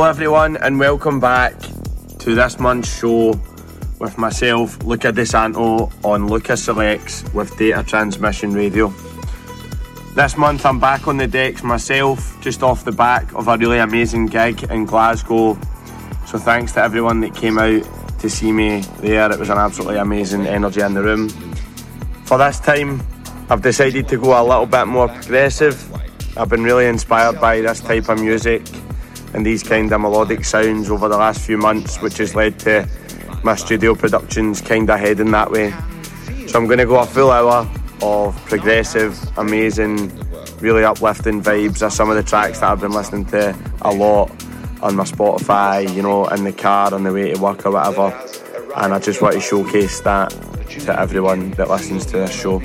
Hello, everyone, and welcome back to this month's show with myself, Luca De Santo, on Lucas Selects with Data Transmission Radio. This month, I'm back on the decks myself, just off the back of a really amazing gig in Glasgow. So, thanks to everyone that came out to see me there. It was an absolutely amazing energy in the room. For this time, I've decided to go a little bit more progressive. I've been really inspired by this type of music and these kind of melodic sounds over the last few months, which has led to my studio productions kind of heading that way. So I'm going to go a full hour of progressive, amazing, really uplifting vibes. Are some of the tracks that I've been listening to a lot on my Spotify, you know, in the car on the way to work or whatever. And I just want to showcase that to everyone that listens to this show.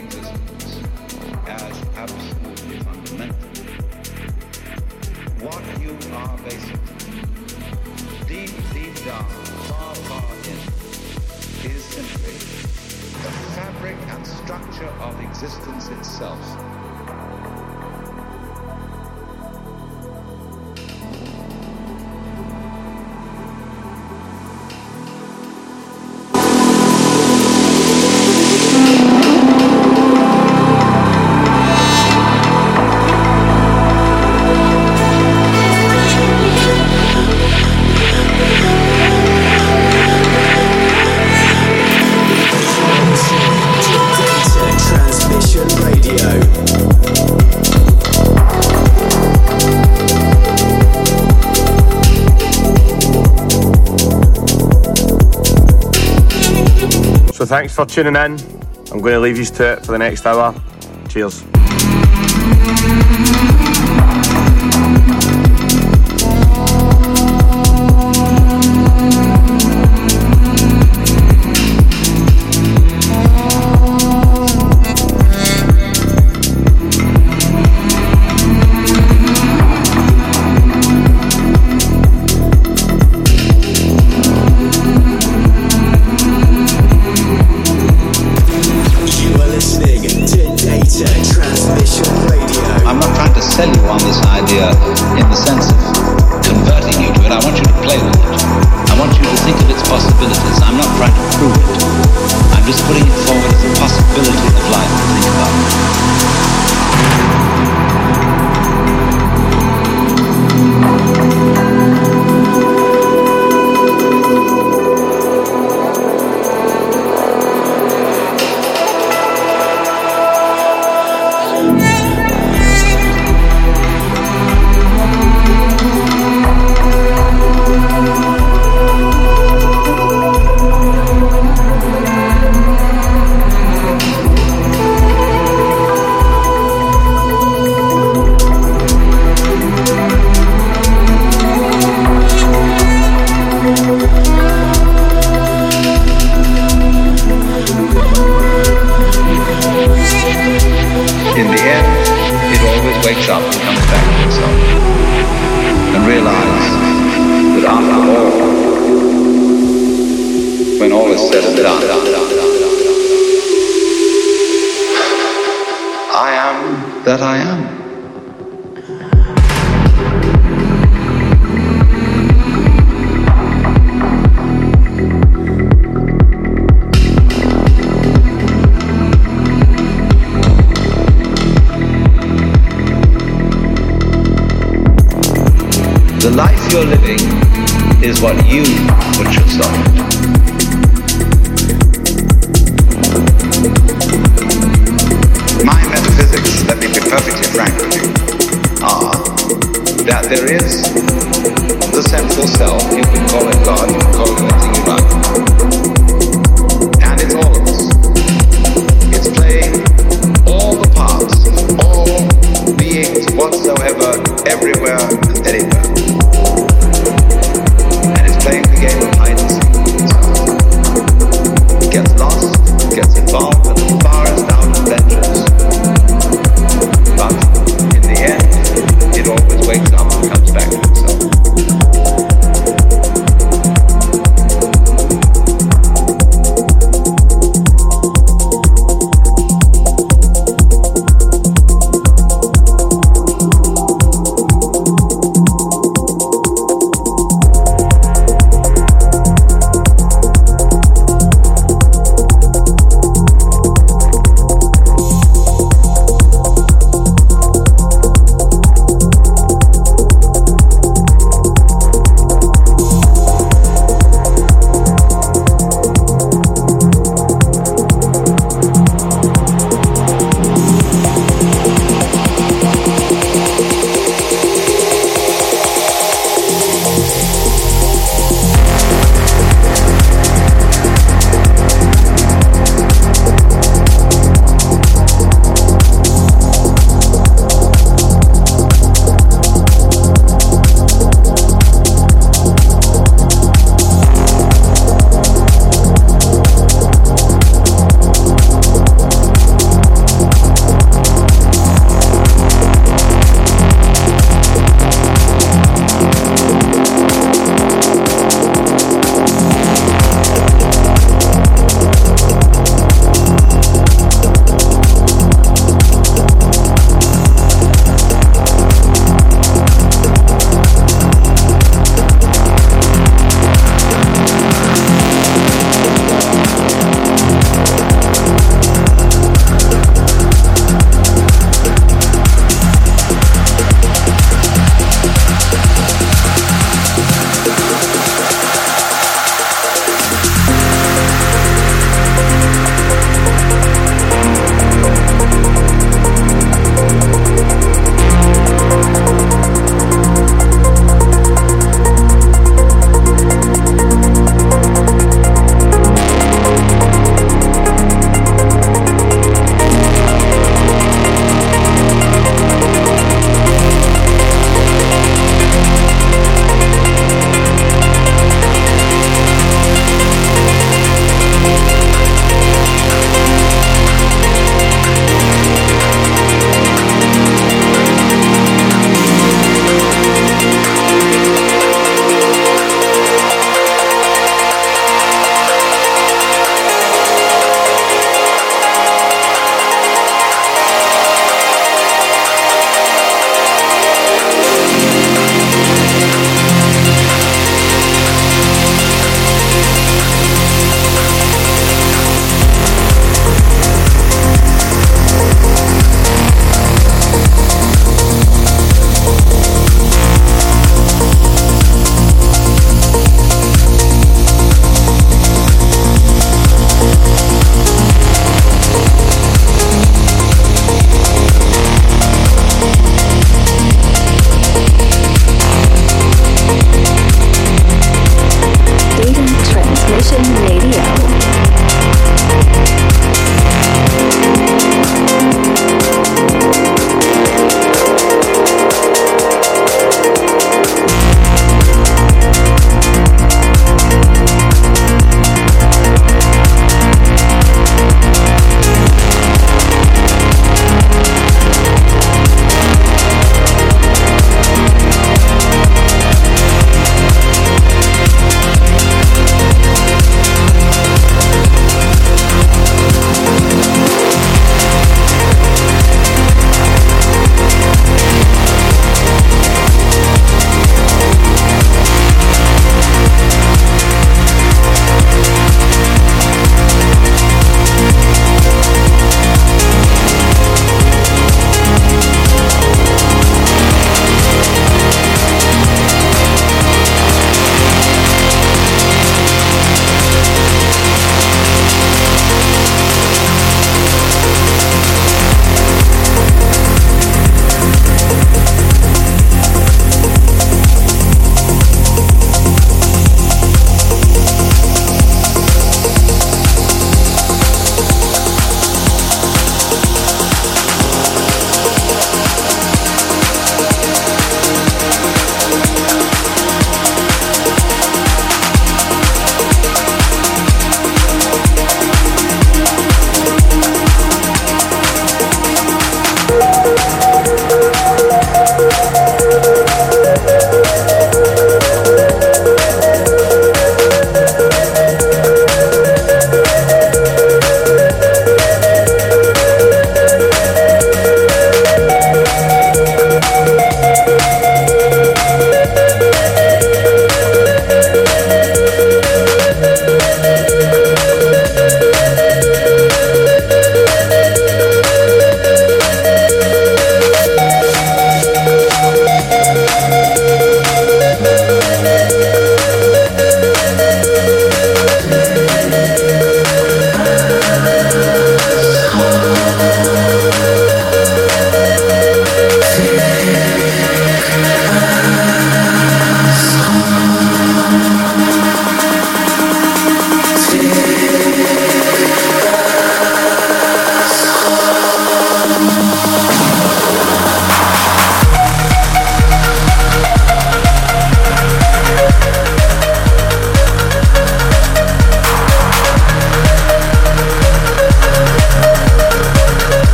So thanks for tuning in. I'm going to leave you to it for the next hour. Cheers. I am that I am. The life you're living is what you put yourself there is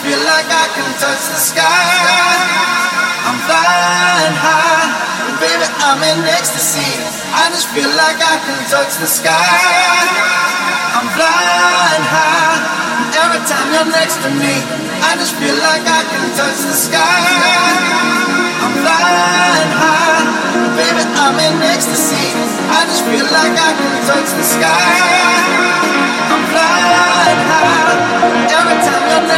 feel like I can touch the sky. I'm flying high, and baby, I'm in ecstasy. I just feel like I can touch the sky. I'm flying high, and every time you're next to me, I just feel like I can touch the sky. I'm flying high, and baby, I'm in ecstasy. I just feel like I can touch the sky. I'm flying high. and Every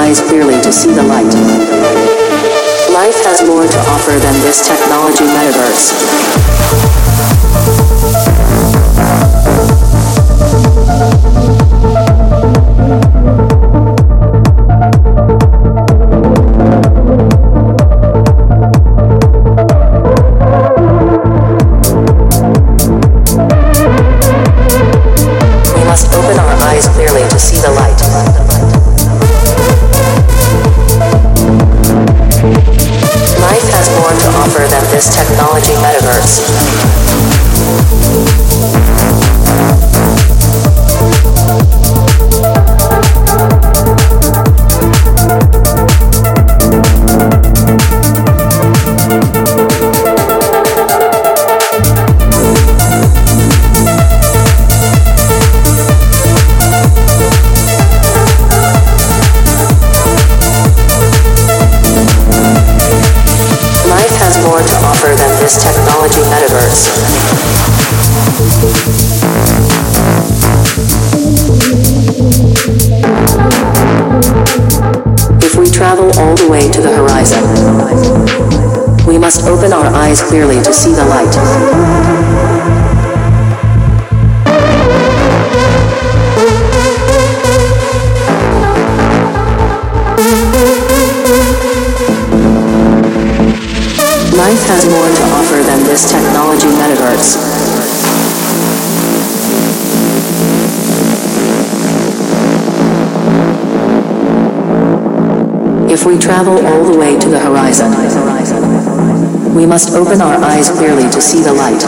eyes clearly to see the light. Life has more to offer than this technology metaverse. Eyes clearly to see the light. Life has more to offer than this technology metaverse. If we travel all the way to the horizon, we must open our eyes clearly to see the light.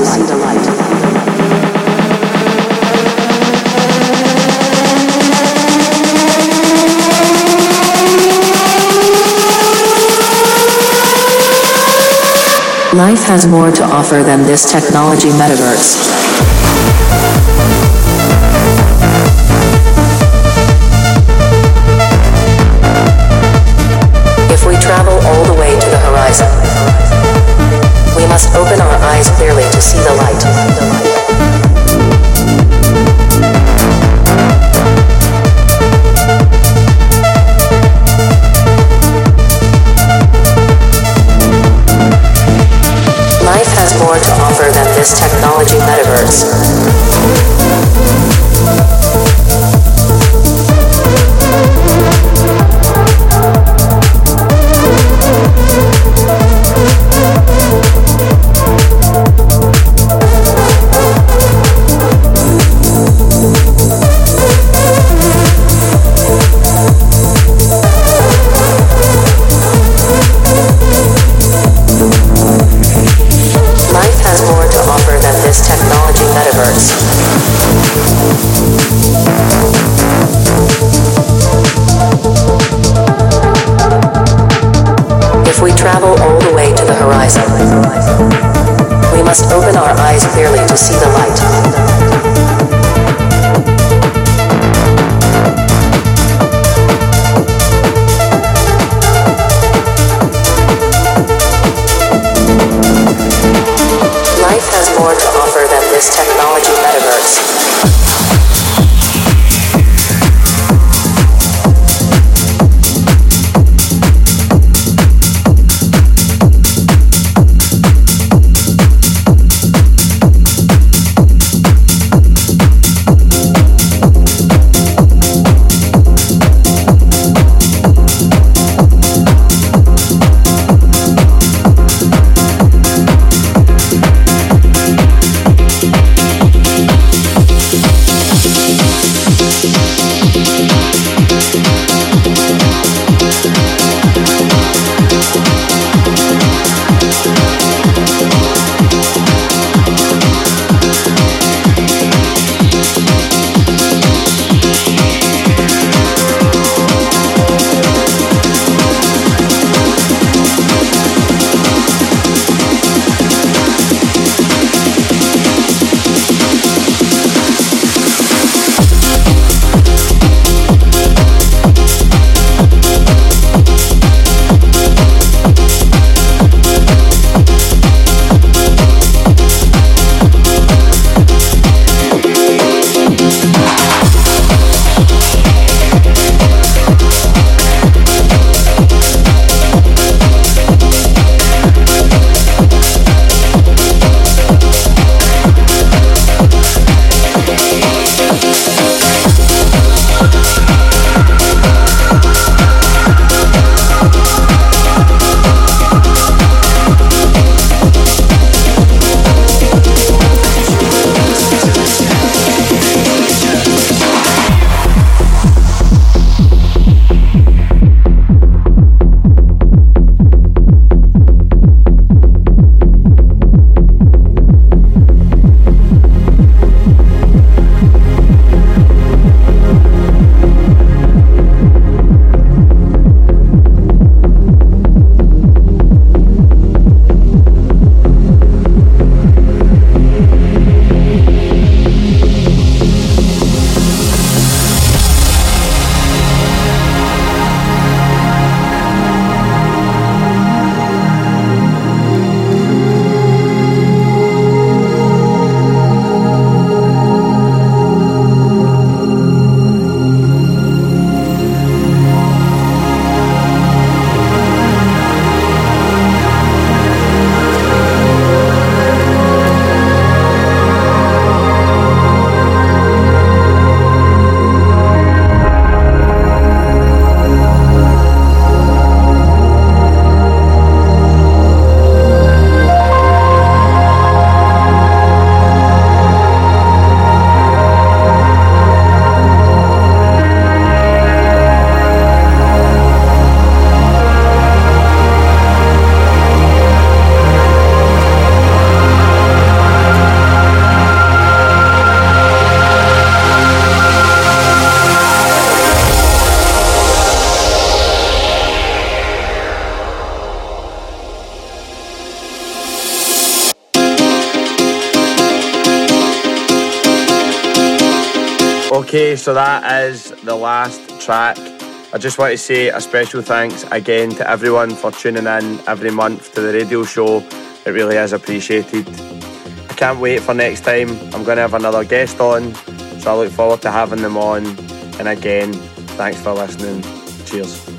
Life has more to offer than this technology metaverse. If we travel all the way to the horizon, must open our eyes clearly to see the light. Life has more to offer than this technology metaverse. Okay, so that is the last track. I just want to say a special thanks again to everyone for tuning in every month to the radio show. It really is appreciated. I can't wait for next time. I'm going to have another guest on, so I look forward to having them on. And again, thanks for listening. Cheers.